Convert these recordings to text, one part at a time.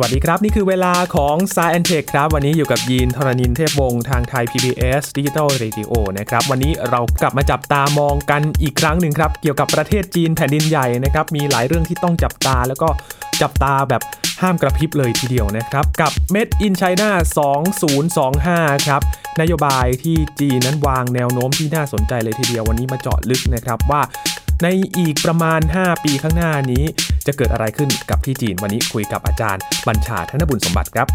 สวัสดีครับ นี่คือเวลาของ s ายแอนเทคครับ วันนี้อยู่กับยีนทรณินเทพวงศ์ทางไทย PBS Digital Radio นะครับ วันนี้เรากลับมาจับตามองกันอีกครั้งหนึ่งครับ เกี่ยวกับประเทศจีนแผ่นดินใหญ่นะครับ มีหลายเรื่องที่ต้องจับตาแล้วก็จับตาแบบห้ามกระพริบเลยทีเดียวนะครับ กับ Made in China 2025 ครับ นโยบายที่จีนนั้นวางแนวโน้มที่น่าสนใจเลยทีเดียววันนี้มาเจาะลึกนะครับว่าในอีกประมาณ 5 ปีข้างหน้านี้ จะเกิดอะไรขึ้นกับที่จีนวันนี้คุยกับอาจารย์บัญชาธนบุญสมบัติครับ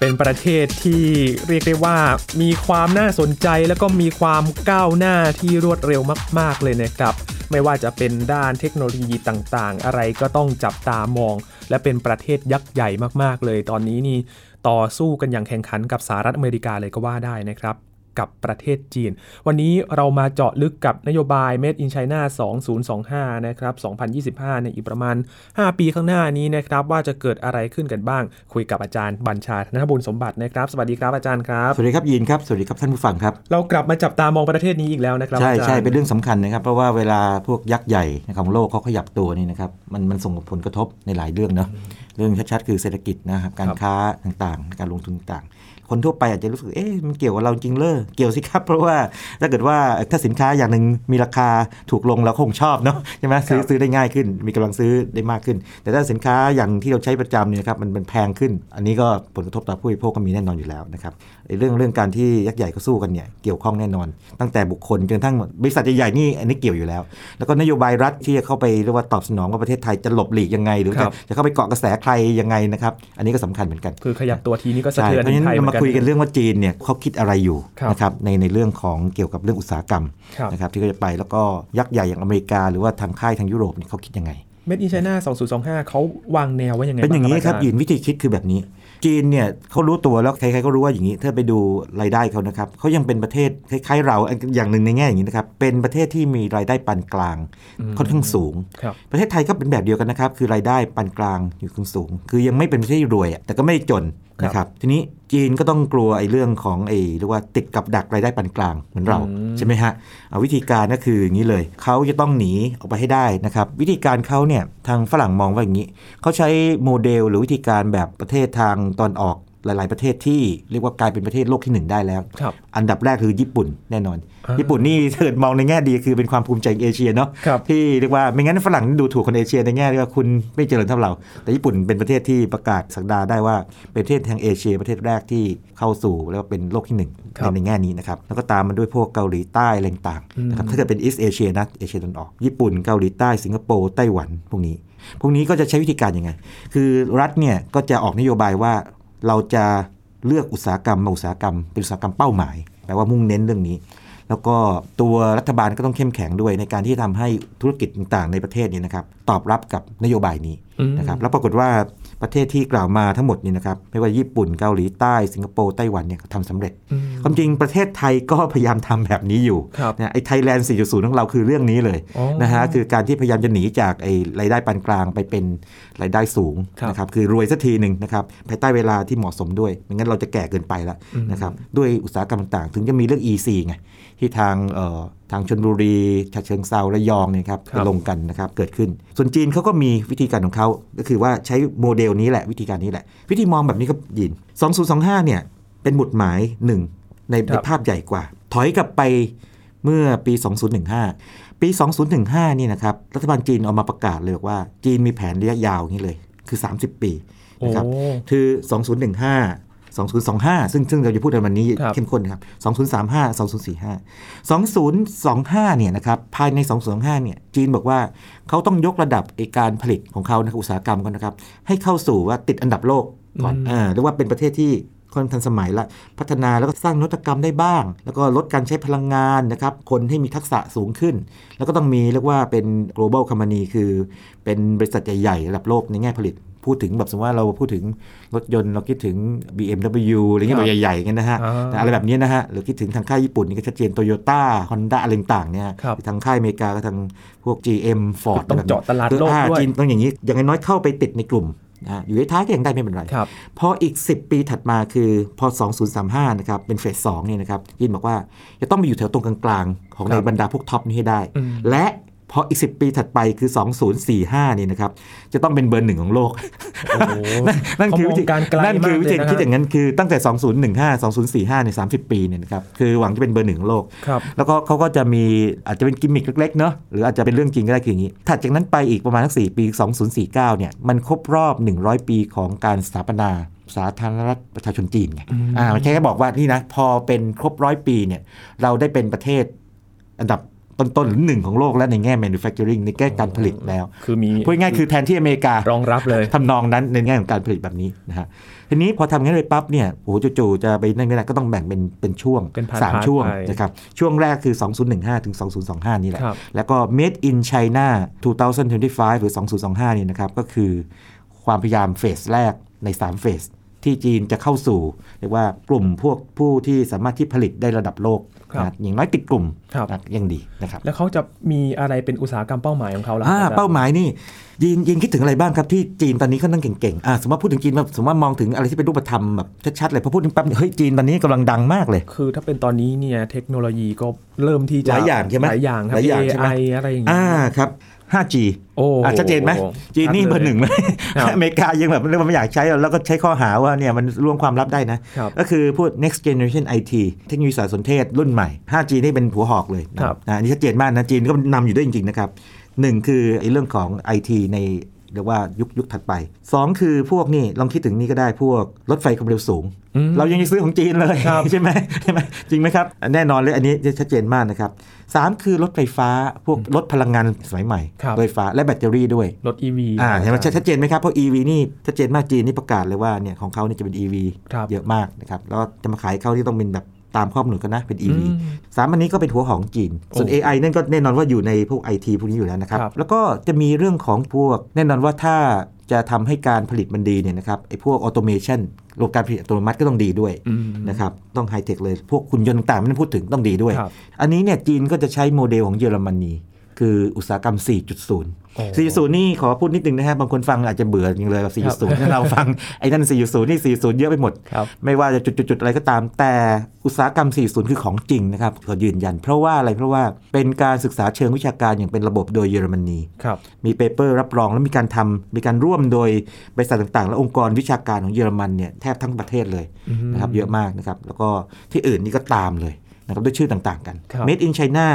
เป็นประเทศที่เรียกได้ว่ามีความน่าสนใจแล้วก็มีความก้าวหน้าที่รวดเร็วมาก ๆ เลยนะครับ ไม่ว่าจะเป็นด้านเทคโนโลยีต่างๆ อะไรก็ต้องจับตามอง และเป็นประเทศยักษ์ใหญ่มากๆเลย ตอนนี้นี่ต่อสู้กันอย่างแข่งขันกับสหรัฐอเมริกาเลยก็ว่าได้นะครับ กับประเทศจีน วันนี้เรามาเจาะลึกกับนโยบาย Made in China 2025 นะครับ 2025 ในอีกประมาณ 5 ปีข้างหน้านี้นะครับ ว่าจะเกิดอะไรขึ้นกันบ้าง คุยกับอาจารย์บัญชาธนบุญสมบัตินะครับ สวัสดีครับอาจารย์ครับ สวัสดีครับยีนครับ สวัสดีครับท่านผู้ฟังครับ เรากลับมาจับตามองประเทศนี้อีกแล้วนะครับ ใช่อาจารย์ใช่เป็นเรื่องสำคัญนะครับ เพราะว่าเวลาพวกยักษ์ใหญ่ของโลกเขาขยับตัวนี่นะครับ มันมันส่งผลกระทบในหลายเรื่องเนาะ เรื่องชัดๆคือเศรษฐกิจนะครับ การค้าต่างๆ การลงทุนต่างๆ คนทั่วไปอาจจะรู้สึกเอ๊ะมันเกี่ยวกับเราจริงเลอเกี่ยวสิครับ เพราะว่าถ้าเกิดว่าถ้าสินค้าอย่างหนึ่งมีราคาถูกลงเราคงชอบเนาะใช่ไหมซื้อซื้อได้ง่ายขึ้น มีกำลังซื้อได้มากขึ้น แต่ถ้าสินค้าอย่างที่เราใช้ประจำเนี่ยครับมันมันแพงขึ้น อันนี้ก็ผลกระทบต่อผู้บริโภคก็มีแน่นอนอยู่แล้วนะครับไอ้เรื่องเรื่องการที่ยักษ์ใหญ่เขาสู้กันเนี่ยเกี่ยวข้องแน่นอน ตั้งแต่บุคคลจนกระทั่งบริษัทใหญ่ๆนี่อันนี้เกี่ยวอยู่แล้ว แล้วก็นโยบายรัฐที่จะเข้าไปเรียกว่าตอบสนองว่าประเทศไทยจะหลบหลีกยังไง หรือครัจะบจะเข้าไปเกาะกระแสใครยังไงนะครับอันนี้ก็สำคัญเหมือนกัน คือขยับตัวทีนี้ก็สะใช่เทือนเพราะฉะนั้นไทยเราเหมืมาอนกันคุยกันเรื่องว่าจีนเนี่ยเขาคิดอะไรอยู่ครับนะครับในในเรื่องของเกี่ยวกับเรื่องอุตสาหกรรมครับนะครับที่เขาจะไปแล้วก็ยักษ์ใหญ่อย่างอเมริกา หรือว่าทางค่ายทางยุโรปเนี่ยเขาคิดยังไง Made in China 2025 เขาวางแนวไว้ยังไงเป็นอย่างนี้นี้ครับยินวิธีคิดคือแบบนี้ จีนเนี่ยเขารู้ตัวแล้วใครๆก็รู้ว่าอย่างนี้ ถ้าไปดูรายได้เขานะครับเขายังเป็นประเทศคล้ายๆเราอย่างหนึ่งในแง่อย่างนี้นะครับเป็นประเทศที่มีรายได้ปานกลางค่อนข้างสูงครับประเทศไทยก็เป็นแบบเดียวกันนะครับคือรายได้ปานกลางอยู่ค่อนสูง คือยังไม่เป็นประเทศที่รวยอะแต่ก็ไม่ได้จน นะครับทีนี้จีนก็ต้องกลัวไอ้เรื่องของไอ้เรียกว่าติดกับดักรายได้ปานกลางเหมือนเราอืมใช่ไหมฮะเอาวิธีการก็คืออย่างนี้เลยเขาจะต้องหนีออกไปให้ได้นะครับวิธีการเขาเนี่ยทางฝรั่งมองว่าอย่างนี้เขาใช้โมเดลหรือวิธีการแบบประเทศทางตะวันออก หลาย ๆ ประเทศที่เรียกว่ากลายเป็นประเทศโลกที่หนึ่งได้แล้วครับอันดับแรกคือญี่ปุ่นแน่นอนอ่าญี่ปุ่นนี่ถ้าเกิดมองในแง่ดีคือเป็นความภูมิใจของเอเชียเนาะครับที่เรียกว่าไม่งั้นฝรั่งดูถูกคนเอเชียในแง่ที่ว่าคุณไม่เจริญเท่าเรา แต่ญี่ปุ่นเป็นประเทศที่ประกาศศักดาได้ว่าเป็นประเทศทางเอเชีย ประเทศแรกที่เข้าสู่แล้วว่าเป็นโลกที่หนึ่งครับในแง่นี้นะครับแล้วก็ตามมาด้วยพวกเกาหลีใต้อะไรต่างๆนะครับถ้าเกิดเป็นอีสเอเชียนะเอเชียตะวันออก ญี่ปุ่นเกาหลีใต้สิงคโปร์ไต้หวันพวกนี้พวกนี้ก็จะใช้วิธีการยังไง คือรัฐเนี่ยก็จะออกนโยบายว่า เราจะเลือกอุตสาหกรรมมาอุตสาหกรรม เป็นอุตสาหกรรมเป้าหมายแปลว่ามุ่งเน้นเรื่องนี้ แล้วก็ตัวรัฐบาลก็ต้องเข้มแข็งด้วยในการที่ทำให้ธุรกิจต่างๆ ในประเทศนี้นะครับตอบรับกับนโยบายนี้นะครับแล้วปรากฏว่า ประเทศที่กล่าวมาทั้งหมดนี่นะครับไม่ว่าญี่ปุ่นเกาหลีใต้สิงคโปร์ไต้หวันเนี่ยทำสำเร็จอืมความจริงประเทศไทยก็พยายามทำแบบนี้อยู่ครับนะไอ้ไทยแลนด์ 4.0 ของเราคือเรื่องนี้เลยอ๋อนะฮะคือการที่พยายามจะหนีจากไอ้รายได้ปานกลางไปเป็นรายได้สูงครับนะครับคือรวยสักทีหนึ่งนะครับภายใต้เวลาที่เหมาะสมด้วยไม่งั้นเราจะแก่เกินไปแล้วนะครับด้วยอุตสาหกรรมต่างๆ ถึงจะมีเรื่อง EC ไง ที่ทางเอ่อทางชนบุรีฉะเชิงเซาระยองเนี่ยครับครับไปลงกันนะครับเกิดขึ้น ส่วนจีนเขาก็มีวิธีการของเขาก็คือว่าใช้โมเดลนี้แหละวิธีการนี้แหละ วิธีมองแบบนี้ครับยิน 2025 เนี่ยเป็นหมุดหมายหนึ่งในครัในบภาพใหญ่กว่า ถอยกลับไปเมื่อปี 2015 ปี 2015 นี่นะครับรัฐบาลจีนออกมาประกาศเลยบอกว่าจีนมีแผนระยะยาวอย่างนี้เลยคือ 30 ปีนะครับโอ้คือ 2015 2025 ซึ่งซึ่งเราจะพูดกันวันนี้ครับเข้มข้นนะครับ 2035 2045 2025 เนี่ยนะครับ ภายใน 2025 เนี่ย จีนบอกว่าเขาต้องยกระดับไอการผลิตของเขานะครับอุตสาหกรรมกันนะครับ ให้เข้าสู่ว่าติดอันดับโลกก่อนอืมอ่าเรียกว่าเป็นประเทศที่ค่อนข้างทันสมัยละพัฒนาแล้วก็สร้างนวัตกรรมได้บ้าง แล้วก็ลดการใช้พลังงานนะครับ คนให้มีทักษะสูงขึ้น แล้วก็ต้องมีเรียกว่าเป็น global company คือเป็นบริษัทใหญ่ๆระดับโลกในแง่ผลิต พูดถึงแบบสมมติว่าเราพูดถึงรถยนต์เราคิดถึง BMW อะไรเงี้ยครัแบบบใหญ่ๆกันนะฮะอ่าแต่อะไรแบบนี้นะฮะหรือคิดถึงทางค่ายญี่ปุ่นนี่ก็ชัดเจนโตโยต้าฮอนด้าอะไรต่างๆเนี่ยครับทางค่ายอเมริกาก็ทางพวก GM Ford ต้องเจาะตลาดโลกอ่ด้วยจีนต้องอย่างนี้อย่างน้อยๆเข้าไปติดในกลุ่มนะฮะอยู่ในท้ายก็ยังได้ไม่เป็นไรครับพออีก 10 ปีถัดมาคือพอ 2035 นะครับ เป็นเฟส2เนี่ยนะครับยินบอกว่าจะต้องไปอยู่แถวตรงกลางๆ ของคในรับบรรดาพวกท็อปนี้ให้ได้อืมและ พออีก 10 ปีถัดไปคือ 2045 นี่นะครับ จะต้องเป็นเบอร์หนึ่งของโลกโอ้โหนั่นคือเขามวิองธีการไกลนั่นคือมากวิเลยธีนะคิดฮะอย่างนั้นคือตั้งแต่ 2015 2045ในย30 ปีเนี่ยนะครับ คือหวังจะเป็นเบอร์หนึ่งของโลกครับแล้วก็เขาก็จะมีอาจจะเป็นกิมมิคเล็กๆเนาะหรืออาจจะเป็นเรื่องจริงก็ได้คืออย่างนี้ ถัดจากนั้นไปอีกประมาณสักสปี 2049 เนี่ยมันครบรอบ 100 ปีของการสถาปนาสาธารณรัฐประชาชนจีนไงอ่ามันแค่บอกว่านี่นะพอเป็นครบร้อยปีเนี่ยเราได้เป็นประเทศอันดับ ต้นๆหรือหนึ่งของโลกและในแง่ manufacturing ในแง่การผลิตแล้ว คือมีพูดง่ายๆคือแทนที่อเมริการองรับเลยทำนองนั้นในแง่ของการผลิตแบบนี้นะฮะทีนี้พอทำงั้นไปปั๊บเนี่ยโอ้โหจู่ๆจะไปนั่นไม่ได้ก็ต้องแบ่งเป็นเป็นช่วงเป็น part สาม part ช่วงไปนะครับช่วงแรกคือ 2015 ถึง 2025 นี่แหละครับแล้วก็ Made in China 2025 หรือ 2025 นี่นะครับก็คือความพยายามเฟสแรกใน 3 เฟส ที่จีนจะเข้าสู่เรียกว่ากลุ่มพวกผู้ที่สามารถที่ผลิตได้ระดับโลกครับนะอย่างน้อยติดกลุ่มครับนะยังดีนะครับ แล้วเขาจะมีอะไรเป็นอุตสาหกรรมเป้าหมายของเขาล่ะอ่าอจรย์เป้าหมายนี่ยินยินคิดถึงอะไรบ้างครับที่จีนตอนนี้เขานั่งเก่งๆอ่าสมมติว่าพูดถึงจีนแบบสมมติว่ามองถึงอะไรที่เป็นรูปธรรมแบบชัดๆเลยพอพูดถึงปั๊บเฮ้ยจีนตอนนี้กำลังดังมากเลย คือถ้าเป็นตอนนี้เนี่ยเทคโนโลยีก็เริ่มที่จะหลายอย่างใช่ไหมหลายอย่างครับหลายอย่างใช่ไหม AI อะไรอย่างเงี้อ่ายครับ 5G โอ้อะชัดเจนไหมจีนนี่เบอร์หนึ่งเลยครับอเมริกายังแบบเรียกว่าไม่อยากใช้ แล้วก็ใช้ข้อหาว่าเนี่ยมันล่วงความลับได้นะครับก็คือพูด next generation IT เทคโนโลยีสารสนเทศรุ่นใหม่ 5G นี่เป็นหัวหอกเลยนะครับอะอันนี้ชัดเจนมากนะ จีนก็นำอยู่ด้วยจริง ๆ นะครับหนึ่งคือไอ้เรื่องของ IT ใน เรียกว่ายุคยุคถัดไป 2 คือพวกนี่ลองคิดถึงนี่ก็ได้พวกรถไฟความเร็วสูงอืมเรายังจะซื้อของจีนเลยครับใช่ไหมใช่ไหมจริงไหมครับ แน่นอนเลยอันนี้ชัดเจนมากนะครับสามคือรถไฟฟ้าพวกรถพลังงานสมัยใหม่ครับรถไฟฟ้าและแบตเตอรี่ด้วย รถ EV อ่าเห็นไหมครับชัดเจนไหมครับเพราะ EV นี่ชัดเจนมากจีนนี่ประกาศเลยว่าเนี่ยของเขาเนี่ยจะเป็น EV ครับเยอะมากนะครับแล้วจะมาขายเขาที่ต้องเป็นแบบ ตามข้อกำหนดกันนะเป็น EV อืมสามอันนี้ก็เป็นหัวของจีน ส่วนโอ้ AI นั่นก็แน่นอนว่าอยู่ในพวก IT พวกนี้อยู่แล้วนะครับครับแล้วก็จะมีเรื่องของพวกแน่นอนว่าถ้าจะทำให้การผลิตมันดีเนี่ยนะครับไอ้พวก automation ระบบการผลิตอัตโนมัติก็ต้องดีด้วยอืมนะครับต้องไฮเทคเลย พวกหุ่นยนต์ต่างๆไม่ต้องพูดถึงต้องดีด้วยครับอันนี้เนี่ยจีนก็จะใช้โมเดลของเยอรมนี คืออุตสาหกรรม 4.0โอ้4.0 นี่ขอพูดนิดนึงนะฮะบางคนฟังอาจจะเบื่อจริงเลยกับครับ4.0ถ้าเราฟังไอ้นั่น 4.0 นี่ 4.0 เยอะไปหมดครับไม่ว่าจะจุดๆๆอะไรก็ตาม แต่อุตสาหกรรม 4.0 คือของจริงนะครับขอยืนยัน เพราะว่าอะไรเพราะว่าเป็นการศึกษาเชิงวิชาการอย่างเป็นระบบโดยเยอรมนีครับมี paper รับรองแล้วมีการทำมีการร่วมโดยบริษัทต่างๆ และองค์กรวิชาการของเยอรมันเนี่ยแทบทั้งประเทศเลยอืมนะครับเยอะมากนะครับแล้วก็ที่อื่นนี่ก็ตามเลยนะครับด้วยชื่อต่างๆกันครับ Made in China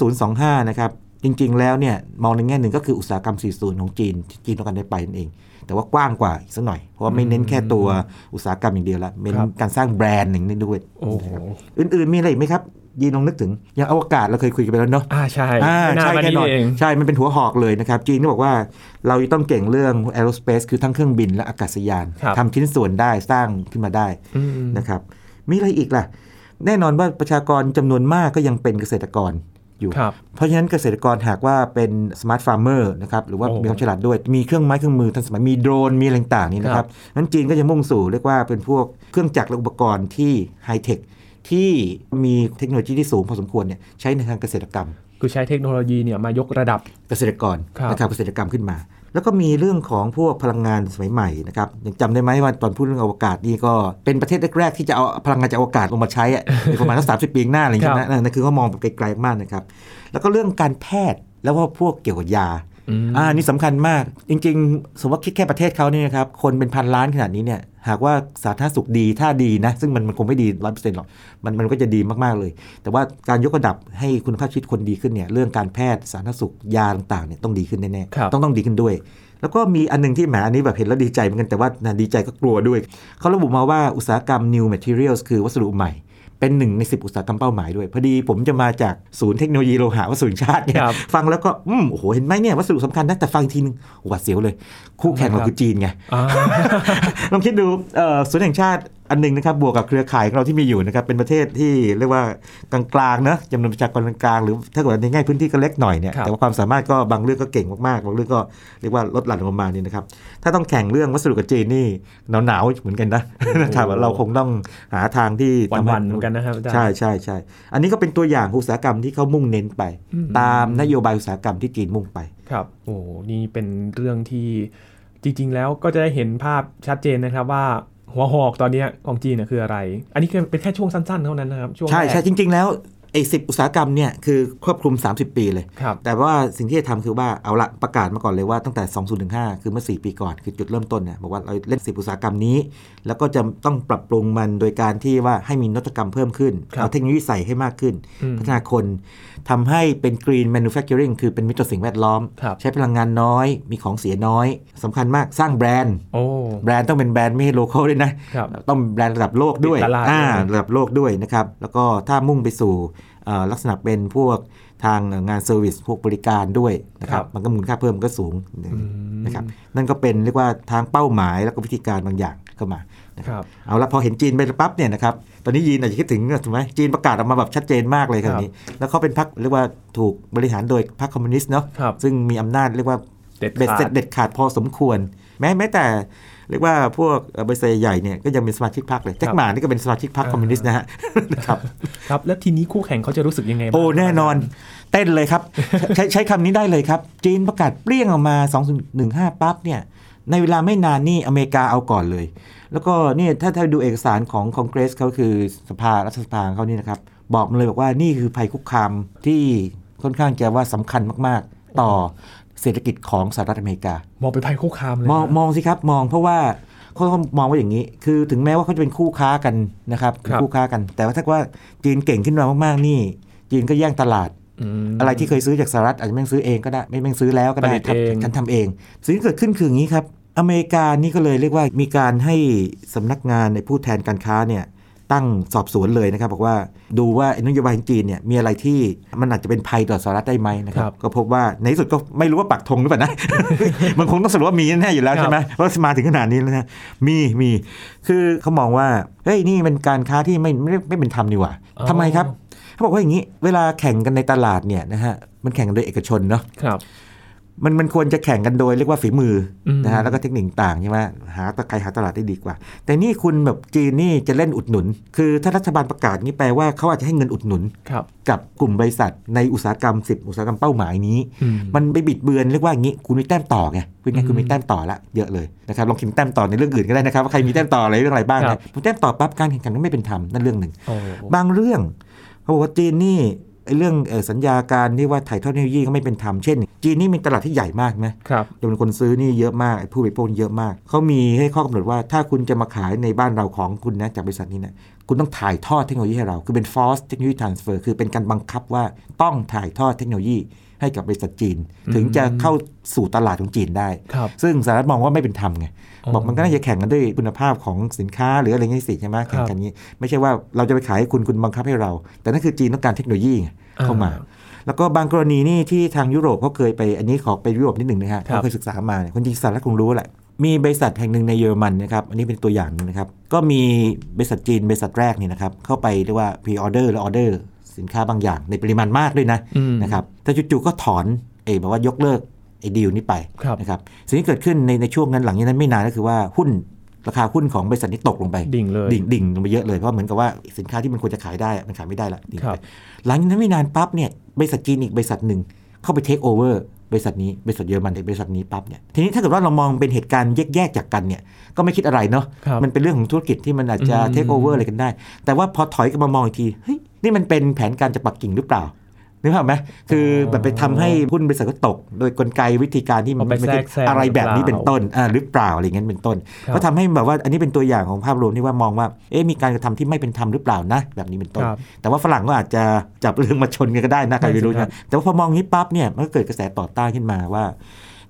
2025 นะครับ จริง ๆ แล้วเนี่ยมองในแง่หนึ่งก็คืออุตสาหกรรม 4.0 ของจีนที่จีนต้องการได้ไปนั่นเอง แต่ว่ากว้างกว่าอีกสักหน่อย เพราะว่าไม่เน้นแค่ตัวอุตสาหกรรมอย่างเดียวละเน้นครับการสร้างแบรนด์หนึ่งนี่ด้วยโอ้โหอื่นๆมีอะไรอีกไหมครับยีนลองนึกถึงอย่างอวกาศเราเคยคุยกันไปแล้วเนาะอ่าใช่อ่าไม่นานใช่มาแน่นี้นอนเองใช่ มันเป็นหัวหอกเลยนะครับ จีนก็บอกว่าเราต้องเก่งเรื่อง aerospace คือทั้งเครื่องบินและอากาศยานครับทำชิ้นส่วนได้สร้างขึ้นมาได้อืมนะครับ มีอะไรอีกล่ะ แน่นอนว่าประชากรจำนวนมากก็ยังเป็นเกษตรกร อยู่ครับเพราะฉะนั้นเกษตรกรหากว่าเป็น smart farmer นะครับหรือว่าโอ้มีความฉลาดด้วย มีเครื่องไม้เครื่องมือทันสมัยมีโดรนมีอะไรต่างๆนี่นะคครับนั้นจีนก็จะมุ่งสู่เรียกว่าเป็นพวกเครื่องจักรและอุปกรณ์ที่ไฮเทคที่มีเทคโนโลยีที่สูงพอสมควรเนี่ยใช้ในทางเกษตรกรรม คือใช้เทคโนโลยีเนี่ยมายกระดับเกษตรกรครับนะครับเกษตรกรรมขึ้นมา แล้วก็มีเรื่องของพวกพลังงานสมัยใหม่นะครับยังจำได้ไหมว่าตอนพูดเรื่องอวกาศนี่ก็เป็นประเทศแรกๆที่จะเอาพลังงานจากอวกาศลงมาใช้อะในประมาณสักสามสิบปีหน้าอะไรอย่างเงี้ยนะนั่นคือเขามองแบบไกลๆมากนะครับ แล้วก็เรื่องการแพทย์แล้วก็พวกเกี่ยวกับยา อืมอ่านี่สำคัญมาก จริง ๆ สมมติว่าคิดแค่ประเทศเขาเนี่ยนะครับ คนเป็นพันล้านขนาดนี้เนี่ย หากว่าสาธารณสุขดี ถ้าดีนะ ซึ่งมันมันคงไม่ดีร้อยเปอร์เซ็นต์หรอก มันมันก็จะดีมาก ๆ เลย แต่ว่าการยกระดับให้คุณภาพชีวิตคนดีขึ้นเนี่ย เรื่องการแพทย์สาธารณสุขยาต่างๆเนี่ยต้องดีขึ้นแน่ครับๆต้องต้องดีขึ้นด้วย แล้วก็มีอันหนึงที่แหมอันนี้แบบเห็นแล้วดีใจเหมือนกัน แต่ว่านะดีใจก็กลัวด้วย เขาระบุมาว่าอุตสาหกรรม new materials คือวัสดุใหม่ เป็นหนึ่งใน 10 อุตสาหกรรมเป้าหมายด้วย พอดีผมจะมาจากศูนย์เทคโนโลยีโลหะวัสดุแห่งชาติเนี่ยครับฟังแล้วก็อืมโอ้โหเห็นไหมเนี่ยวัสดุสำคัญนะแต่ฟังอีกทีนึงหวาดเสียวเลย คู่แข่งเราคือจีนไงอ่าลองคิดดูเอ่อศูนย์แห่งชาติ อันหนึ่งนะครับบวกกับเครือข่ายของเราที่มีอยู่นะครับเป็นประเทศที่เรียกว่ากลางๆเนอะจำนวนประชากรกลางๆหรือถ้าเกิดในแง่พื้นที่ก็เล็กหน่อยเนี่ยครับแต่ว่าความสามารถก็บางเรื่องก็เก่งมากๆบางเรื่องก็เรียกว่าลดหลั่นลงมานี่นะครับถ้าต้องแข่งเรื่องวัสดุกับจีนนี่หนาวๆเหมือนกันนะนะครับเราคงต้องหาทางที่ทำให้วันๆเหมือนกันนะครับอาจารย์ใช่ใช่ใช่อันนี้ก็เป็นตัวอย่างอุตสาหกรรมที่เขามุ่งเน้นไปอืมตามนโยบายอุตสาหกรรมที่จีนมุ่งไปครับโอ้โหนี่เป็นเรื่องที่จริงๆ แล้วก็จะได้เห็นภาพชัดเจนนะครับว่า หัวหอกตอนนี้ของจีนเนี่ยคืออะไร อันนี้เป็นแค่ช่วงสั้นๆ เท่านั้นนะครับช่วงใช่แรกใช่จริง ๆ แล้ว ไอ้สิอุตสาหกรรมเนี่ยคือครอบคลุม 30 ปีเลยครับแต่ว่าสิ่งที่จะทำคือว่าเอาละประกาศมาก่อนเลยว่าตั้งแต่ 2015 คือเมื่อ 4 ปีก่อนคือจุดเริ่มต้นเนี่ยบอกว่าเราเล่น 10 อุตสาหกรรมนี้ แล้วก็จะต้องปรับปรุงมันโดยการที่ว่าให้มีนวัตกรรมเพิ่มขึ้นครับเอาเทคโนโลยีใส่ให้มากขึ้นอืมพัฒนาคนทำให้เป็น green manufacturing คือเป็นมิตรต่อสิ่งแวดล้อมครับใช้พลังงานน้อย มีของเสียน้อยสำคัญมากสร้างแบรนด์โอ้แบรนด์ต้องเป็นแบรนด์ไม่ให้ local ด้วยนะครับต้องแบรนด์ระดับโลกด้วยติดตลาดอ่าด้วยระดับโลกด้วยนะครับแล้วก็ถ้ามุ่งไปสู่เอ่อ ลักษณะเป็นพวกทางงาน service พวกบริการด้วยนะครับมันก็มูลค่าเพิ่มมันก็สูงนะครับนั่นก็เป็นเรียกว่าทางเป้าหมายแล้วก็วิธีการบางอย่างเข้ามานะครับครับเอาละพอเห็นจีนไปปั๊บเนี่ยนะครับตอนนี้ยีนอาจจะคิดถึงถูกไหมจีนประกาศออกมาแบบชัดเจนมากเลยคราวนี้ แล้วเขาเป็นพรรคเรียกว่าถูกบริหารโดยพรรคคอมมิวนิสต์เนาะครับซึ่งมีอำนาจเรียกว่าเด็ดเบ็ดขาเสร็ดจเด็ดขาดพอสมควร แม้แม้แต่ เรียกว่าพวกเอ่อบริษัทใหญ่เนี่ยก็ยังเป็นสมาชิกพรรคเลยแจ็คหมานี่ก็เป็นสมาชิกพรรคคอมมิวนิสต์นะฮะนะครับครับ แล้วทีนี้คู่แข่งเขาจะรู้สึกยังไงบ้างโอ้แน่นอนเต้นเลยครับใช้ใช้คำนี้ได้เลยครับ จีนประกาศเปรี้ยงออกมา 2015 ปั๊บเนี่ยในเวลาไม่นานนี่อเมริกาเอาก่อนเลย แล้วก็เนี่ยถ้าถ้าดูเอกสารของคอนเกรสเขาคือสภารัฐสภาของเขานี่นะครับ บอกมาเลยบอกว่านี่คือภัยคุกคามที่ค่อนข้างจะว่าสำคัญมาก ๆ ต่อ เศรษฐกิจของสหรัฐอเมริกา มองเป็นภัยคุกคามเลยมองนะมองสิครับมองเพราะว่าเขาเขามองว่าอย่างนี้ คือถึงแม้ว่าเขาจะเป็นคู่ค้ากันนะครับเป็นคู่ค้ากัน แต่ว่าถ้าว่าจีนเก่งขึ้นมามากๆนี่ จีนก็แย่งตลาดอืมอะไรที่เคยซื้อจากสหรัฐอาจจะไม่ต้องซื้อเองก็ได้ไม่ไม่ต้องซื้อแล้วก็ได้ผลิตเองฉันทำเองสิ่งที่เกิดขึ้นคืออย่างนี้ครับ อเมริกานี่ก็เลยเรียกว่ามีการให้สำนักงานในผู้แทนการค้าเนี่ย ตั้งสอบสวนเลยนะครับ บอกว่าดูว่าไอ้นโยบายของจีนเนี่ยมีอะไรที่มันอาจจะเป็นภัยต่อสหรัฐได้ไหมนะครับ ก็พบว่าในที่สุดก็ไม่รู้ว่าปักธงหรือเปล่านะ มันคงต้องสรุปว่ามีแน่ๆอยู่แล้วใช่ไหมเพราะมาถึงขนาดนี้แล้วนะมีมีคือเขามองว่าเฮ้ยนี่เป็นการค้าที่ไม่ไม่ไม่เป็นธรรมนี่หว่าอ๋อทำไมครับเขาบอกว่าอย่างนี้เวลาแข่งกันในตลาดเนี่ยนะฮะมันแข่งกันโดยเอกชนเนาะครับ มันมันควรจะแข่งกันโดยเรียกว่าฝีมืออมนะฮะแล้วก็เทคนิคต่างใช่ไหมหาตะใครหาตลาดได้ดีกว่า แต่นี่คุณแบบจีนนี่จะเล่นอุดหนุน คือถ้ารัฐบาลประกาศนี้แปลว่าเขาอาจจะให้เงินอุดหนุนครับกับกลุ่มบริษัทในอุตสาหกรรม10อุตสาหกรรมเป้าหมายนี้อืมมันไปบิดเบือนเรียกว่าอย่างนี้คุณมีแต้มต่อไงพูดง่ายๆคุณมีแต้มต่อละเยอะเลยนะครับลองคิดแต้มต่อในเรื่องอื่นก็ได้นะครับว่าใครมีแต้มต่ออะไรเรื่องอะไรบ้างครันะบผมแต้มต่อปั๊บการแข่งขันก็ไม่เป็นธรรมนั่นเรื่องหนึ่งโอ้บางเรื่องเขาบอกว่าจีนนี่ไอ้ เรื่องเอ่อสัญญาการที่ว่าถ่ายทอดเทคโนโลยีก็ไม่เป็นธรรม เช่น จีนนี่มีตลาดที่ใหญ่มากนะครับจำนวนคนซื้อนี่เยอะมากไอ้ผู้บริโภคนี่เยอะมาก เขามีให้ข้อกำหนดว่าถ้าคุณจะมาขายในบ้านเราของคุณนะจากบริษัทนี้นะคุณต้องถ่ายทอดเทคโนโลยีให้เรา คือเป็น force technology transfer คือเป็นการบังคับว่าต้องถ่ายทอดเทคโนโลยีให้กับบริษัทจีน ถึงจะเข้าสู่ตลาดของจีนได้ครับซึ่งสหรัฐมองว่าไม่เป็นธรรมไงอ๋อ บอกมันก็น่าจะแข่งกันด้วยคุณภาพของสินค้าหรืออะไรเงี้ยสิใช่ไหมแข่งกันนี้ ไม่ใช่ว่าเราจะไปขายให้คุณคุณบังคับให้เรา แต่นั่นคือจีนต้องการเทคโนโลยีไงเข้ามา แล้วก็บางกรณีนี่ที่ทางยุโรปเขาเคยไปอันนี้ขอไปยุโรปนิดหนึ่งนะฮะครับเขาเคยศึกษามาเนี่ยคนจริงสหรัฐคงรู้แหละมีบริษัทแห่งหนึ่งในเยอรมันนะครับอันนี้เป็นตัวอย่างหนึงนะครับก็มีบริษัทจีนบริษัทแรกนี่นะครับเข้าไปเรียกว่า pre order หรือ order สินค้าบางอย่างในปริมาณมากด้วยนะอืมนะครับแต่จู่ๆก็ถอนเออแบบว่ายกเลิก ไอ้ดีลนี้ไปครับนะครับสิ่งที่เกิดขึ้นในในช่วงนั้นหลังจากนั้นไม่นานก็คือว่าหุ้นราคาหุ้นของบริษัทนี้ตกลงไป ดิ่งเลยดิ่งดิ่งลงไปเยอะเลยเพราะเหมือนกับว่าสินค้าที่มันควรจะขายได้อะมันขายไม่ได้ละดิ่งไปครับหลังจากนั้นไม่นานปั๊บเนี่ยบริษัทจีนอีกบริษัทหนึ่งเข้าไป take over บริษัทนี้บริษัทเยอรมันในบริษัทนี้ปั๊บเนี่ยทีนี้ถ้าเกิดว่าเรามองเป็นเหตุการณ์แยกๆจากกันเนี่ยก็ไม่คิดอะไรเนาะครับมันเป็นเรื่องของธุรกิจที่มันอาจจะอืม take over อะไรกันได้ แต่ว่าพอถอยกลับมามองอีกทีเฮ้ยนี่มันเป็นแผนการจากปักกิ่งหรือเปล่า นึกภาพไหมคือแบบไปทำให้หุ้นบริษัทก็ตก โดยกลไกวิธีการที่มันเอาไปไม่ได้แทรได้กแซงอะไรแบบนี้หรือเปล่าเป็นต้นอ่าหรือเปล่าอะไรอย่างนั้นเป็นต้นครับก็ทำให้แบบว่าอันนี้เป็นตัวอย่างของภาพรวมที่ว่ามองว่าเอ๊ะมีการกระทำที่ไม่เป็นธรรมหรือเปล่านะ แบบนี้เป็นต้นครับแต่ว่าฝรั่งก็อาจจะจับเรื่องมาชนกันก็ได้นะใครไม่รู้ใช่ครับนะแต่ว่าพอมองงี้ปั๊บเนี่ยมันก็เกิดกระแสต่อต้านขึ้นมาว่า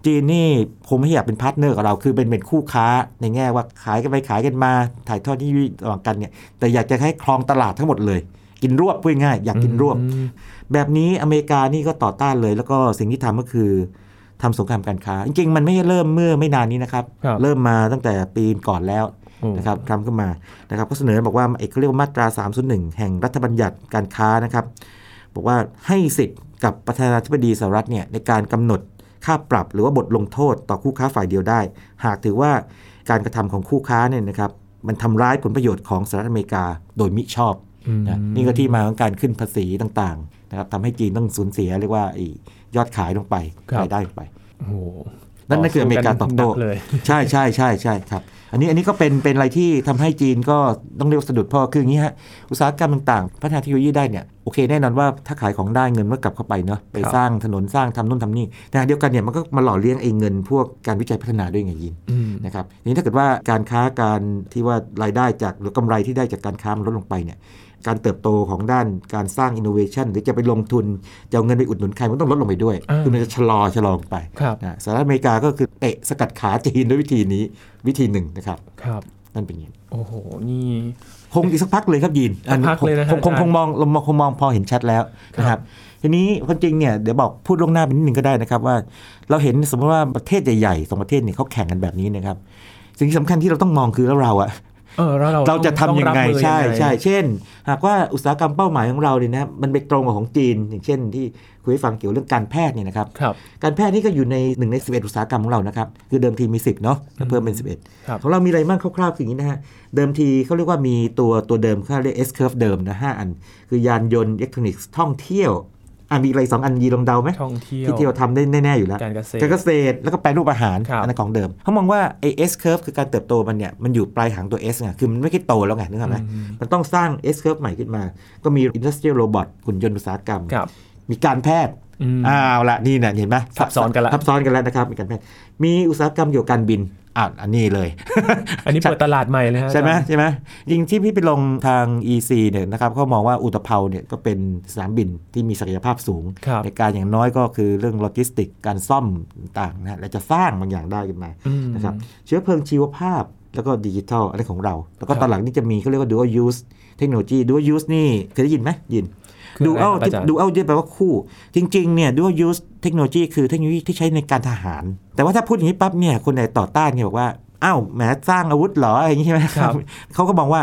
จีนนี่คงไม่อยากเป็น partner กับเรา คือเป็นเป็นคู่ค้าในแง่ว่าขายกันไปขายกันมา ถ่ายทอดที่ระหว่างกันเนี่ย แต่อยากจะให้ครองตลาดทั้งหมดเลย กินรวบพูดง่ายๆอยากกินรวบอืมแบบนี้อเมริกานี่ก็ต่อต้านเลย แล้วก็สิ่งที่ทำก็คือทำสงครามการค้า จริงๆ มันไม่ได้เริ่มเมื่อไม่นานนี้นะครับครับ เริ่มมาตั้งแต่ปีก่อนแล้วโอ้นะครับทำขึ้นมานะครับก็เสนอบอกว่าเอกเขาเรียกว่ามาตรา 301 แห่งรัฐบัญญัติการค้านะครับ บอกว่าให้สิทธิ์กับประธานาธิบดีสหรัฐเนี่ยในการกำหนดค่าปรับหรือว่าบทลงโทษต่อคู่ค้าฝ่ายเดียวได้ หากถือว่าการกระทำของคู่ค้าเนี่ยนะครับมันทำร้ายผลประโยชน์ของสหรัฐอเมริกาโดยมิชอบอืม นะนี่ก็ที่มาของการขึ้นภาษีต่างๆนะครับทำให้จีนต้องสูญเสียเรียกว่าไอ้ยอดขายลงไปครับรายได้ลงไปโอ้โหนั่นนั่นคืออเมริกาตอบโต้หนัเลยใช่ใช่ใช่ใช่ครับ อันนี้อันนี้ก็เป็นเป็นอะไรที่ทำให้จีนก็ต้องเรียกว่าสะดุดเพราะคืออย่างนี้ฮะอุตสาหกรรมต่างๆ พัฒนาเทคโนโลยีได้เนี่ยโอเคแน่นอนว่าถ้าขายของได้เงินมันก็กลับเข้าไปเนาะไปครับสร้างถนนสร้างทำนู่นทำนี่แต่ขณะเดียวกันเนี่ยมันก็มาหล่อเลี้ยงไอ้เงิน พวกการวิจัยพัฒนาด้วยไงยินอืมนะครับทีนี้ถ้าเกิดว่าการค้าการที่ว่ารายได้จากหรือกำไรที่ได้จากการค้ามันลดลงไปเนี่ย การเติบโตของด้านการสร้างอินโนเวชันหรือจะไปลงทุน จะเอาเงินไปอุดหนุนใครมันต้องลดลงไปด้วยอ่าคือมันจะชะลอชะลอลงไปครับนะสหรัฐอเมริกาก็คือเตะสกัดขาจีนด้วยวิธีนี้วิธีหนึ่งนะครับครับนั่นเป็นอย่างนี้โอ้โหนี่คงอีกสักพักเลยครับยีนสักพักเลยนะคงคงอาจารย์คงมองเราคงมองพอเห็นชัดแล้วนะคครัรับบทีนี้ความจริงเนี่ยเดี๋ยวบอกพูดล่วงหน้าไปนิดนึงก็ได้นะครับว่า เราเห็นสมมติว่าประเทศใหญ่ๆสองประเทศเนี่ยเขาแข่งกันแบบนี้นะครับ สิ่งที่สำคัญที่เราต้องมองคือแล้วเราอะ เออแล้วเราเราจะทำยังไงต้องรับมือใช่ยังไงใช่เช่น หากว่าอุตสาหกรรมเป้าหมายของเราเนี่ยนะมันไปตรงกับของจีน อย่างเช่น ที่คุยให้ฟังเกี่ยวเรื่องการแพทย์เนี่ยนะครับครับการแพทย์นี่ก็อยู่ในหนึ่งใน 11 อุตสาหกรรมของเรานะครับคือเดิมทีมี 10เนาะแล้วเพิ่มเป็น 11ครับของเรามีอะไรบ้างคร่าวๆคืออย่างนี้นะฮะเดิมทีเขาเรียกว่ามีตัวตัวเดิมเขาเรียก S curve เดิมนะห้าอัน คือยานยนต์อิเล็กทรอนิกส์ท่องเที่ยว อะมีอะไรสองอันยีลองเดาไหมท่องเที่ยวที่ที่เราทำได้แน่ ๆ อยู่แล้ว การเกษตรการเกษตรแล้วก็แปรรูปอาหารครับอันนั้นของเดิมเขามองว่าไอ้ S curve คือการเติบโตมันเนี่ยมันอยู่ปลายหางตัว S ไงคือมันไม่ใช่โตแล้วไงนึกออกไหมอืมมันต้องสร้าง S curve ใหม่ขึ้นมา ก็มี industrial robot หุ่นยนต์อุตสาหกรรมครับมีการแพทย์อืมอ้าวละนี่เนี่ยเห็นไหมซับซ้อนกันละซับซ้อนกันแล้วนะครับมีการแพทย์มีอุตสาหกรรมเกี่ยวกับการบิน อะอันนี้เลย อันนี้เปิดตลาดใหม่เลยฮะใช่ไหมอาจารย์ใช่ไหมยิงที่พี่ไปลงทาง EC เนี่ยนะครับเขามองว่าอุตภเปาเนี่ยก็เป็นสนามบินที่มีศักยภาพสูงครับในการอย่างน้อยก็คือเรื่องโลจิสติกการซ่อมต่างๆนะและจะสร้างบางอย่างได้ขึ้นมาอืมนะครับเชื้อเพลิงชีวภาพแล้วก็ดิจิทัลอะไรของเรา แล้วก็ครับตอนหลังนี่จะมีเขาเรียกว่า dual use เทคโนโลยี dual use นี่เคยได้ยินไหมยินคือ dual อะไรครับอาจารย์ dual แปลว่าคู่ จริงๆเนี่ยดูว่า use เทคโนโลยีคือเทคโนโลยีที่ใช้ในการทหาร แต่ว่าถ้าพูดอย่างนี้ปั๊บเนี่ยคนไหนต่อต้านเนี่ยบอกว่า อ้าวแหมสร้างอาวุธเหรออะไรอย่างนี้ใช่ไหมครับเขาก็มองว่า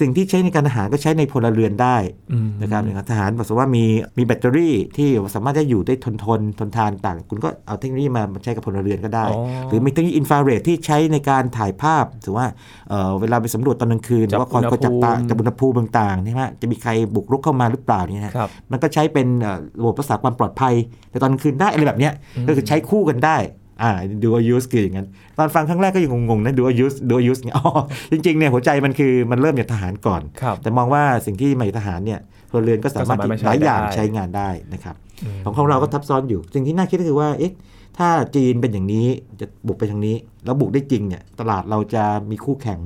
สิ่งที่ใช้ในการทหารก็ใช้ในพลเรือนได้อืมนะครับอย่างทหารบอกว่ามีมีแบตเตอรี่ที่สามารถจะอยู่ได้ทนทนทนทานต่าง คุณก็เอาเทคโนโลยีมาใช้กับพลเรือนก็ได้อ๋อหรือมีเทคโนโลยีอินฟราเรดที่ใช้ในการถ่ายภาพถือว่าเอ่อเวลาไปสำรวจตอนกลางคืนหจัรืบอว่าคอยคอยจับตาอุณหภูมิจับอุณหภูมิต่างๆนี่ฮะจะมีใครบุกรุกเข้ามาหรือเปล่าเนี่ยฮะครับมันก็ใช้เป็นเอ่อระบบรักษาความปลอดภัยในตอนกลางคืนได้อะไรแบบเนี้ยอืมก็คือใช้คู่กันได้ อ่า dual use คืออย่างนั้น ตอนฟังครั้งแรกก็ยังงงๆนะ dual use dual use เนี่ยอ๋อจริงๆเนี่ยหัวใจมันคือมันเริ่มจากทหารก่อนครับแต่มองว่าสิ่งที่มาจากทหารเนี่ยพลเรือนก็สามารถก็สามารถที่หลายอย่างใช้ได้ใช้งานได้นะครับอืมของของเราก็ทับซ้อนอยู่ สิ่งที่น่าคิดก็คือว่าเอ๊ะถ้าจีนเป็นอย่างนี้จะบุกไปทางนี้ แล้วบุกได้จริงเนี่ยตลาดเราจะมีคู่แข่ง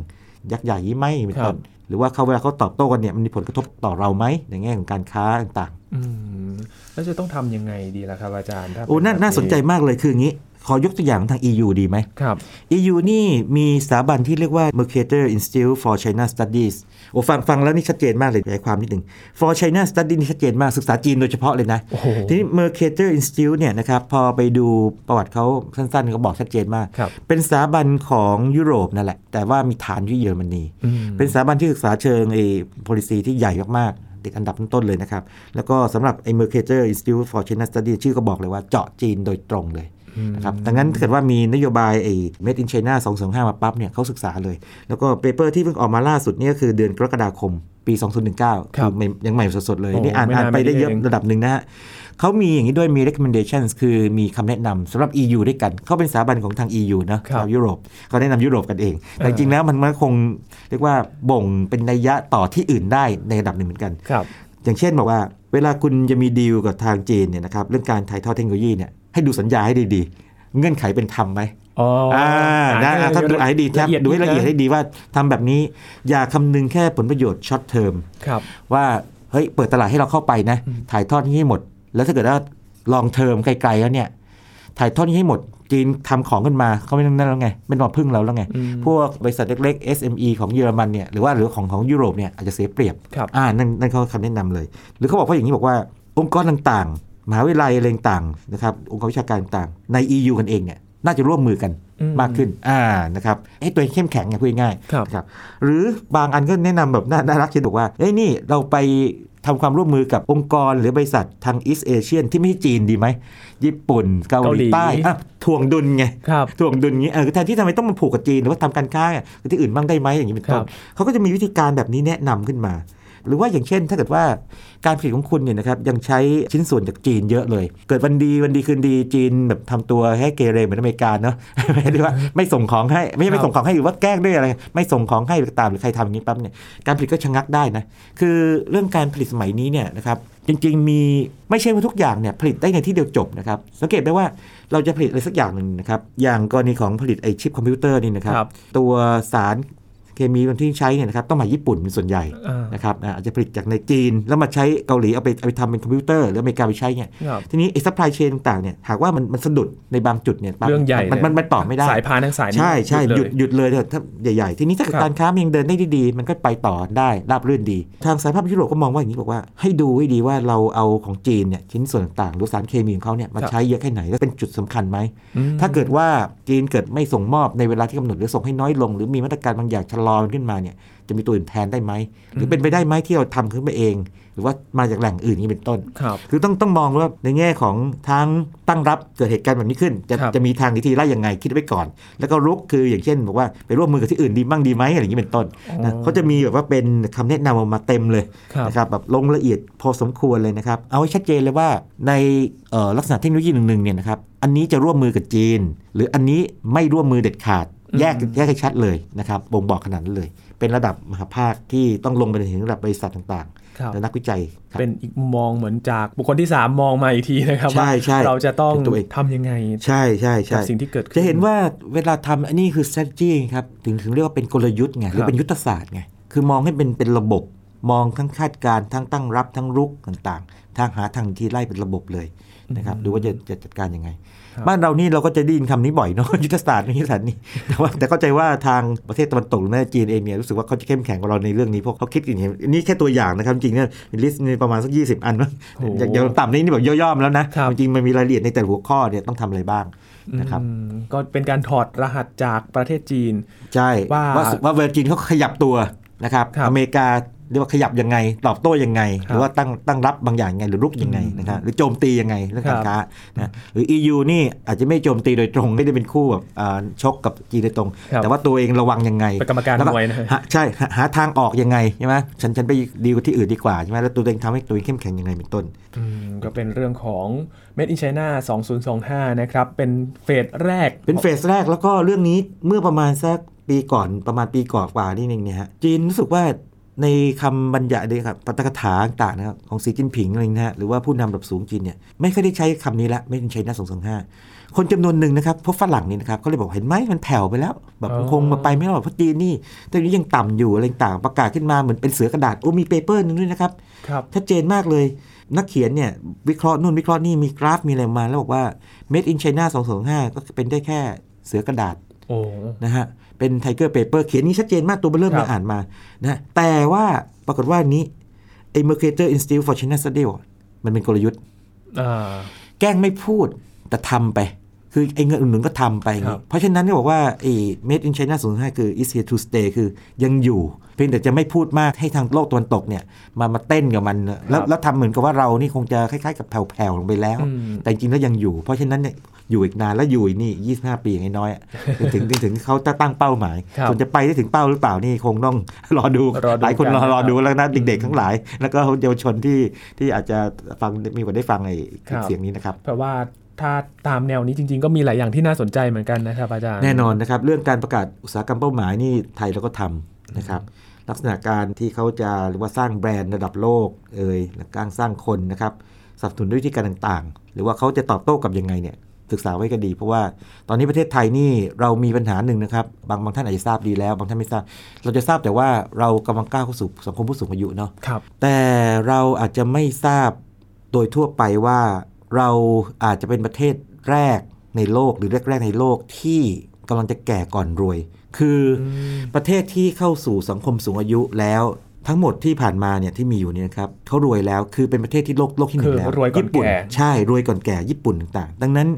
ยักษ์ใหญ่ไหมเป็นต้นหรือว่าเขาเวลาเขาตอบโต้กันเนี่ยมันมีผลกระทบต่อเราไหมในแง่ของการค้าต่างๆอืมแล้วจะต้องทำยังไงดีล่ะครับอาจารย์ถ้โอ้น่าเป็แบบน่าสนใจมากเลยคืออย่างนี้ ขอยกตัวอย่างทาง EU ดีไหมครับ EU นี่มีสถาบันที่เรียกว่า Mercator Institute for China Studies โอ้ฟังฟังแล้วนี่ชัดเจนมากเลยขยายความนิดหนึ่ง for China Studies นี่ชัดเจนมากศึกษาจีนโดยเฉพาะเลยนะโอ้โหทีนี้ Mercator Institute เนี่ยนะครับพอไปดูประวัติเขาสั้นๆก็บอกชัดเจนมากครับเป็นสถาบันของยุโรปนั่นแหละ แต่ว่ามีฐานที่เยอรมนีอืมเป็นสถาบันที่ศึกษาเชิงไอ้ policy ที่ใหญ่มากๆติดอันดับต้นๆเลยนะครับ แล้วก็สำหรับไอ้ Mercator Institute for China Studies ชื่อก็บอกเลยว่าเจาะจีนโดยตรงเลย นะครับดังนั้นถ้าเกิดว่ามีนโยบายไอ้ Made in China 2025 มาปั๊บเนี่ยเขาศึกษาเลย แล้วก็ paper ที่เพิ่งออกมาล่าสุดเนี่ยก็คือเดือนกรกฎาคมปี 2019ครับอใหม่ยังใหม่สดๆเลยโอ้นี่อ่านไม่อ่านนานไปได้มานี้เยอะเองระดับหนึ่งนะฮะเขามีอย่างนี้ด้วยมี recommendations คือมีคำแนะนำสำหรับ EU ด้วยกัน เขาเป็นสถาบันของทาง EU นะครับชาวยุโรปเขาแนะนำยุโรปกันเอง แต่จริงๆแล้วมันมันคงเรียกว่าบ่งเป็นนัยยะต่อที่อื่นได้ในระดับหนึ่งเหมือนกันครับอย่างเช่นบอกว่าเวลาคุณจะมีดีลกับทางจีนเนี่ยนะครับเรื่องการถ่ายทอดเทคโนโลยีเนี่ย ให้ดูสัญญาให้ดีๆ เงื่อนไขเป็นธรรมไหมอ๋ออ่อ่านะอะถ้าดูให้ดีครับดูให้ละเอียดให้ดีว่าทำแบบนี้ อย่าคำนึงแค่ผลประโยชน์ช็อตเทอมครับว่าเฮ้ยเปิดตลาดให้เราเข้าไปนะ ถ่ายทอดนี้ให้หมด แล้วถ้าเกิดว่าลองเทอมไกลๆแล้วเนี่ย ถ่ายทอดนี้ให้หมดจีนทำของขึ้นมาเขาไม่นั่นแล้วไงไม่ต้องพึ่งเราแล้วไงอืมพวกบริษัทเล็กๆ SME ของเยอรมันเนี่ยหรือว่าหรือของของยุโรปเนี่ยอาจจะเสียเปรียบครับอ่านั่นนั่นเขาคำแนะนำเลย หรือเขาบอกว่าอย่างนี้บอกว่าองค์กรต่างๆ มหาวิทยาลัยอะไรต่างๆนะครับองค์กรวิชาการต่างๆใน EU กันเองเนี่ยน่าจะร่วมมือกันอืมมากขึ้นอ่านะครับให้ตัวเองเข้มแข็งไงพูดง่ายครับครับหรือบางอันก็แนะนำแบบน่าน่ารักเช่นบอกว่าเอ้ยนี่เราไปทำความร่วมมือกับองค์กรหรือบริษัททางอีสเอเชียนที่ไม่ใช่จีนดีไหม ญี่ปุ่นเกาหเกาหลีลีใต้อะทวงดุลไงครับทวงดุลอย่างนี้เออแทนที่ทำไมต้องมาผูกกับจีนหรือว่าทำการค้ากับที่อื่นบ้างได้ไหมอย่างนี้เป็นต้ครันบเขาก็จะมีวิธีการแบบนี้แนะนำขึ้นมา หรือว่าอย่างเช่น ถ้าเกิดว่าการผลิตของคุณเนี่ยนะครับยังใช้ชิ้นส่วนจากจีนเยอะเลย เกิดวันดีวันดีคืนดีจีนแบบทำตัวให้เกเรเหมือนอเมริกาเนาะไม่ได้ว่าไม่ส่งของให้ไม่ใช่ไม่ส่งของให้หรือว่าแกล้งด้วยอะไร ไม่ส่งของให้หรือตามหรือใครทำอย่างนี้ปั๊บเนี่ยการผลิตก็ชะงักได้นะคือเรื่องการผลิตสมัยนี้เนี่ยนะครับจริงๆ มีไม่ใช่ว่าทุกอย่างเนี่ยผลิตได้ในที่เดียวจบนะครับสังเกตได้ว่าเราจะผลิตอะไรสักอย่างหนึ่งนะครับอย่างกรณีของผลิตไอชิปคอมพิวเตอร์นี่นะครับครับตัวสาร เคมีที่ใช้เนี่ยนะครับต้องมาญี่ปุ่นเป็นส่วนใหญ่อ่านะครับอ่าอาจจะผลิตจากในจีน แล้วมาใช้เกาหลีเอาไปเอาไปทำเป็นคอมพิวเตอร์หรืออเมริกาไปใช้เนี่ยครับทีนี้ไอ้ supply chain ต่างๆเนี่ยหากว่ามันมันสะดุดในบางจุดเนี่ยปั๊บเรื่องใหญ่มันมันมันต่อไม่ได้สายพานทั้งสายนี่ใช่ใช่หเลยหยุดหยุดเลยเถอะถ้าใหญ่ๆ ทีนี้ถ้าเกิดครับการค้ามันยังเดินได้ดีๆมันก็ไปต่อได้ราบรื่นดี ทางสายภาพยุโรปก็มองว่าอย่างนี้บอกว่า ให้ดูให้ดีว่าเราเอาของจีนเนี่ยชิ้นส่วนต่างๆหรือสารเคมีของเขาเนี่ยมาครับใช้เยอะแค่ไหนแล้วเป็นจุดสำคัญไหมอืมถ้าเกิดว่าจีนเกิดไม่ส่งมอบในเวลาที่กำหนดหรือส่งให้น้อยลง หรือมีมาตรการบางอย่างชะลอมันขึ้นมาเนี่ยจะมีตัวอื่นแทนได้ไหมหรือเป็นไปได้ไหมที่เราทำขึ้นมาเอง หรือว่ามาจากแหล่งอื่นนี้เป็นต้นครับคือต้องต้องมองว่าในแง่ของทั้งตั้งรับเกิดเหตุการณ์แบบนี้ขึ้น จะครับจะมีทางวิธีไล่ยังไงคิดไว้ก่อน แล้วก็รุกคืออย่างเช่นบอกว่าไปร่วมมือกับที่อื่นดีบ้างดีไหมอะไรอย่างนี้เป็นต้นนะเขาจะมีแบบว่าเป็นคำแนะนำออกมาเต็มเลยครับนะครับแบบลงละเอียดพอสมควรเลยนะครับ เอาให้ชัดเจนเลยว่าในเอ่อลักษณะเทคโนโลยีหนึ่งๆเนี่ยนะครับอันนี้จะร่วมมือกับจีน หรืออันนี้ไม่ร่วมมือเด็ดขาด แยกแยกให้ชัดเลยนะครับบ่งบอกขนาดนั้นเลย เป็นระดับมหาภาคที่ต้องลงไปถึงระดับบริษัทต่างครับๆและนักวิจัยครับเป็นอีกมุมมองเหมือนจากบุคคลที่ 3 มองมาอีกทีนะครับใช่ว่าใช่เราจะต้องเป็นตัวเองทำยังไง ใช่ใช่กัใช่บสิ่งที่เกิดขึ้นจะเห็นว่าเวลาทำอันนี้คือ strategy ครับถึงถึงเรียกว่าเป็นกลยุทธ์ไงหรือครับเป็นยุทธศาสตร์ไงคือมองให้เป็นเป็นระบบมองทั้งคาดการณ์ทั้งตั้งรับทั้งรุกต่างๆ ทางหาทางที่ไล่เป็นระบบเลยนะครับดูว่าจะจะจัดการยังไง บ้านเรานี่เราก็จะได้ยินคำนี้บ่อยเนาะยุทธศาสตร์ยุทธศาสตร์นี่แต่ว่าแต่เข้าใจว่าทางประเทศตะวันตกหรือแม้แต่จีนเองเนี่ยรู้สึกว่าเขาจะเข้มแข็งกว่าเราในเรื่องนี้เพราะเขาคิดอย่างนี้นี่แค่ตัวอย่างนะครับจริงๆเนี่ยลิสต์นี่ประมาณสัก20อันมั้งโอ้โหอย่างอย่างต่ำนี่นี่แบบย่อๆมาแล้วนะครับจริงๆมันมีรายละเอียดในแต่ละหัวข้อเนี่ยต้องทำอะไรบ้างนะครับอืมก็เป็นการถอดรหัสจากประเทศจีน ใช่ว่าว่าว่าเวลาจีนเขาขยับตัวนะครับครับอเมริกา เรียกว่าขยับยังไง ตอบโต้ยังไงครับหรือว่าตั้งตั้งรับบางอย่างยังไง หรือรุกยังไงนะครับหรือโจมตียังไงเรื่องการค้านะหรือ EU นี่อาจจะไม่โจมตีโดยตรงไม่ได้เป็นคู่แบบอ่าชกกับจีนโดยตรงครับแต่ว่าตัวเองระวังยังไงเป็นกรรมการแล้วมวยนะหาใช่หาหาทางออกยังไงใช่ไหมฉันฉันไปดีกว่าที่อื่นดีกว่าใช่ไหมแล้วตัวเองทำให้ตัวเองเข้มแข็งยังไงเป็นต้นอืมก็เป็นเรื่องของ Made in China 2025 นะครับเป็น phase แรก เป็น phase แรกแล้วก็เรื่องนี้เมื่อประมาณสักปีก่อนประมาณปีก่อนกว่านี่เองเนี่ยฮะจีนรู้สึกว่า ในคำบรรยายเลยครับปาฐกถาต่างๆนะครับของสีจิ้นผิงอะไรนะฮะหรือว่าผู้นำระดับสูงจีนเนี่ยไม่ค่อยได้ใช้คำนี้ละไม่ได้ใช้หน้าสองสองห้าคนจำนวนหนึ่งนะครับเพราะฝรั่งนี่นะครับเขาเลยบอกเห็นไหมมันแผ่วไปแล้ว แบบอ๋อคงมาไปไม่รอดเพราะจีนนี่ตอนนี้ยังต่ำอยู่อะไรต่างประกาศขึ้นมาเหมือนเป็นเสือกระดาษโอ้มี paper หนึ่งด้วยนะครับครับชัดเจนมากเลยนักเขียนเนี่ยวิเคราะห์นู่นวิเคราะห์นี่มีกราฟมีอะไรมาแล้วบอกว่า Made in China 225 ก็เป็นได้แค่เสือกระดาษโอ้นะฮะ เป็น Tiger Paper เขียนนี้ชัดเจนมากตัวเบอร์เริ่มครับมาอ่านมานะฮะแต่ว่าปรากฏว่านี้ไอ้ Mercator Institute for China Studies มันเป็นกลยุทธ์อ่าแกล้งไม่พูดแต่ทำไป คือไอ้เงินอุดหนุนก็ทำไปอย่างครังี้บเพราะฉะนั้นเนี่ยบอกว่าไอ้ made in China 0.5คือ is here to stay คือยังอยู่ เพียงแต่จะไม่พูดมากให้ทางโลกตะวันตกเนี่ยมามาเต้นกับมันนะแล้วแล้วทำเหมือนกับว่าเรานี่คงจะคล้ายๆกับแผ่วๆลงไปแล้วอืมแต่จริงๆแล้วยังอยู่ เพราะฉะนั้นเนี่ยอยู่อีกนานแล้วอยู่อีกนี่ 25 ปีอย่างน้อยๆอะถึงถึงถึงเขาจะตั้งเป้าหมายครับส่วนจะไปได้ถึงเป้าหรือเปล่านี่คงต้องรอดูรอดูหลายคนกันรอนะครับรอดูแล้วนะเด็กๆทั้งหลาย แล้วก็เยาวชนที่ที่อาจจะฟังมีโอกาสได้ฟังไอ้คลิปเสียงนี้นะครับเพราะว่า ถ้าตามแนวนี้จริง ๆ ก็มีหลายอย่างที่น่าสนใจเหมือนกันนะครับอาจารย์แน่นอนนะครับ เรื่องการประกาศอุตสาหกรรมเป้าหมายนี่ไทยเราก็ทำนะครับลักษณะการที่เขาจะหรือว่าสร้างแบรนด์ระดับโลกเอ่ยและการสร้างคนนะครับสนับสนุนด้วยวิธีการต่างๆ หรือว่าเขาจะตอบโต้กับยังไงเนี่ยศึกษาไว้ก็ดี เพราะว่าตอนนี้ประเทศไทยนี่เรามีปัญหาหนึ่งนะครับ บางบางท่านอาจจะทราบดีแล้ว บางท่านไม่ทราบ เราจะทราบแต่ว่าเรากำลังก้าวเข้าสู่สังคมผู้สูงอายุเนาะครับแต่เราอาจจะไม่ทราบโดยทั่วไปว่า เราอาจจะเป็นประเทศแรกในโลกหรือแรกๆในโลกที่กำลังจะแก่ก่อนรวย คืออประเทศที่เข้าสู่สังคมสูงอายุแล้วทั้งหมดที่ผ่านมาเนี่ยที่มีอยู่เนี่ยนะครับเขารวยแล้วคือเป็นประเทศที่โลกโลกที่หนึ่งแล้วคือรวยก่อนญี่ปุ่นแก่ใช่รวยก่อนแก่ญี่ปุ่นต่างๆดังนั้น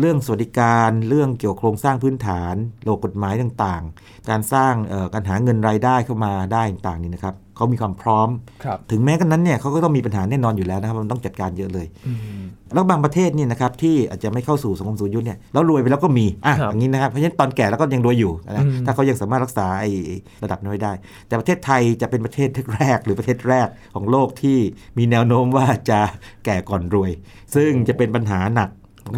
เรื่องสวัสดิการเรื่องเกี่ยวกับโครงสร้างพื้นฐานโลกกฎหมายต่างๆ การสร้างเอ่อการหาเงินรายได้เข้ามาได้ต่างๆนี่นะครับ เขามีความพร้อมครับถึงแม้กันนั้นเนี่ยเขาก็ต้องมีปัญหาแน่นอนอยู่แล้วนะครับ มันต้องจัดการเยอะเลยอืมแล้วบางประเทศเนี่ยนะครับที่อาจจะไม่เข้าสู่สังคมสูงอายุเนี่ยแล้วรวยไปแล้วก็มีอะครับอย่างนี้นะครับ เพราะฉะนั้นตอนแก่แล้วก็ยังรวยอยู่นะอืมถ้าเขายังสามารถรักษาไอ้ระดับนั้นไว้ได้ แต่ประเทศไทยจะเป็นประเทศแรก หรือประเทศแรกของโลกที่มีแนวโน้มว่าจะแก่ก่อนรวย ซึ่งจะเป็นปัญหาหนัก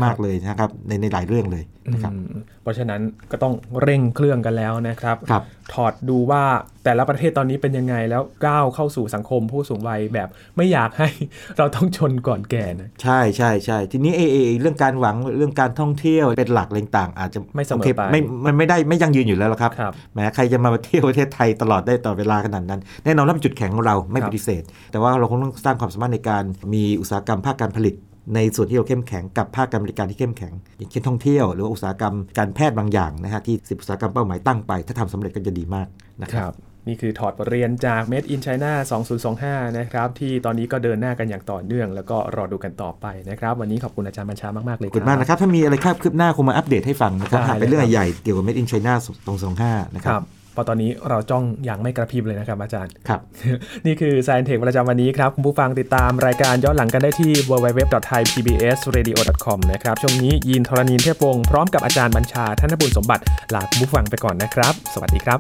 มากๆเลยนะครับในในหลายเรื่องเลยนะครับอืมเพราะฉะนั้นก็ต้องเร่งเครื่องกันแล้วนะครับครับถอดดูว่าแต่ละประเทศตอนนี้เป็นยังไงแล้วก้าวเข้าสู่สังคมผู้สูงวัยแบบไม่อยากให้เราต้องชนก่อนแก่นะใช่ใช่ใช่ทีนี้เอเอเรื่องการหวังเรื่องการท่องเที่ยวเป็นหลักอะไรต่างๆอาจจะไม่เสมอโคไปไม่มันไม่ได้ไม่ยั่งยืนอยู่แล้วหรอกครับครับแหมใครจะมาเที่ยวประเทศไทยตลอดได้ตลอดเวลาขนาดนั้น แน่นอนว่าเป็นจุดแข็งของเราไม่ครัปบฏิเสธ แต่ว่าเราคงต้องสร้างความสามารถในการมีอุตสาหกรรมภาคการผลิต ในส่วนที่เราเข้มแข็งกับภาคการบริการที่เข้มแข็ง อย่างเช่นท่องเที่ยวหรือว่าอุตสาหกรรมการแพทย์บางอย่างนะฮะที่สิบอุตสาหกรรมเป้าหมายตั้งไป ถ้าทำสำเร็จก็จะดีมากนะคครับรับนี่คือถอดบทเรียนจาก Made in China 2025 นะครับ ที่ตอนนี้ก็เดินหน้ากันอย่างต่อเนื่อง แล้วก็รอดูกันต่อไปนะครับ วันนี้ขอบคุณอาจารย์บัญชามาก ๆ เลยขอบคุณมากนะครับ ถ้ามีอะไรคืบหน้าคงมาอัปเดตให้ฟังนะครับได้หากเป็นเลยเรื่องครับใหญ่เกี่ยวกับ Made in China 2025 นะคครัรับบเพอตอนนี้เราจ้องอย่างไม่กระพริบเลยนะครับอาจารย์ ครับ นี่คือ Science Tech ประจำวันนี้ครับ คุณผู้ฟังติดตามรายการย้อนหลังกันได้ที่ www.thaipbsradio.com นะครับ ช่วงนี้ยินทรณีนเทพวงศ์พร้อมกับอาจารย์บัญชาธนบุญสมบัติลาคุณผู้ฟังไปก่อนนะครับ สวัสดีครับ